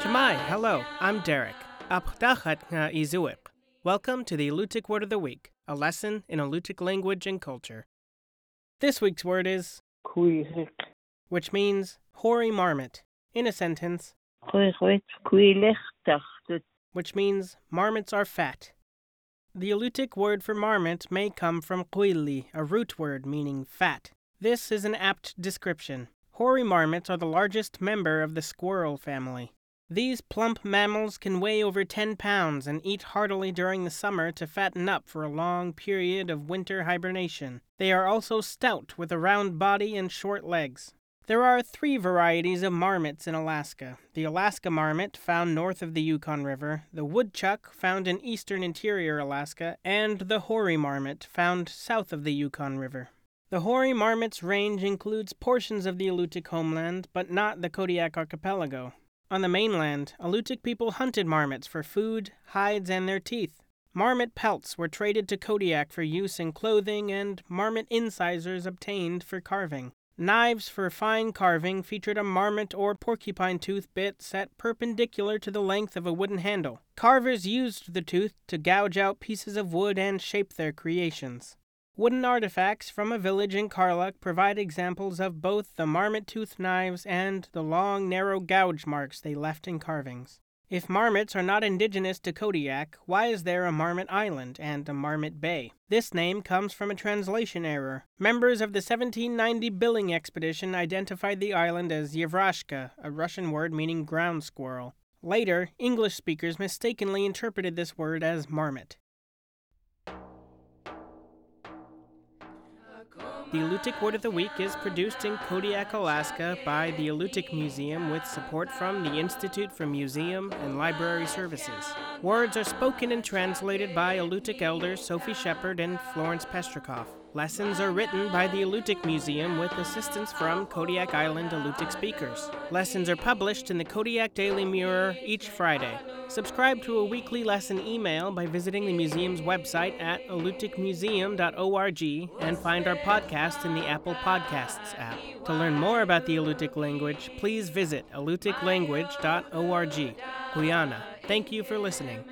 Cama'i, hello, I'm Derek. Apdachat nga izuik. Welcome to the Alutiiq Word of the Week, a lesson in Alutiiq language and culture. This week's word is, Cuireach. which means hoary marmot. In a sentence, which means marmots are fat. The Alutiiq word for marmot may come from quili, a root word meaning fat. This is an apt description. Hoary marmots are the largest member of the squirrel family. These plump mammals can weigh over 10 pounds and eat heartily during the summer to fatten up for a long period of winter hibernation. They are also stout with a round body and short legs. There are three varieties of marmots in Alaska the Alaska marmot, found north of the Yukon River, the woodchuck, found in eastern interior Alaska, and the hoary marmot, found south of the Yukon River. The hoary marmot's range includes portions of the Alutiiq homeland, but not the Kodiak archipelago. On the mainland, Alutiiq people hunted marmots for food, hides, and their teeth. Marmot pelts were traded to Kodiak for use in clothing, and marmot incisors obtained for carving. Knives for fine carving featured a marmot or porcupine tooth bit set perpendicular to the length of a wooden handle. Carvers used the tooth to gouge out pieces of wood and shape their creations. Wooden artifacts from a village in Karluk provide examples of both the marmot tooth knives and the long, narrow gouge marks they left in carvings. If marmots are not indigenous to Kodiak, why is there a Marmot Island and a Marmot Bay? This name comes from a translation error. Members of the 1790 Billing expedition identified the island as Yevrashka, a Russian word meaning ground squirrel. Later, English speakers mistakenly interpreted this word as marmot. The Alutiiq Word of the Week is produced in Kodiak, Alaska by the Alutiiq Museum with support from the Institute for Museum and Library Services. Words are spoken and translated by Alutiiq elders Sophie Shepard and Florence Pestrikoff. Lessons are written by the Alutiiq Museum with assistance from Kodiak Island Alutiiq speakers. Lessons are published in the Kodiak Daily Mirror each Friday. Subscribe to a weekly lesson email by visiting the museum's website at alutiiqmuseum.org and find our podcast in the Apple Podcasts app. To learn more about the Alutiiq language, please visit alutiiqlanguage.org. Quyanaa. Thank you for listening.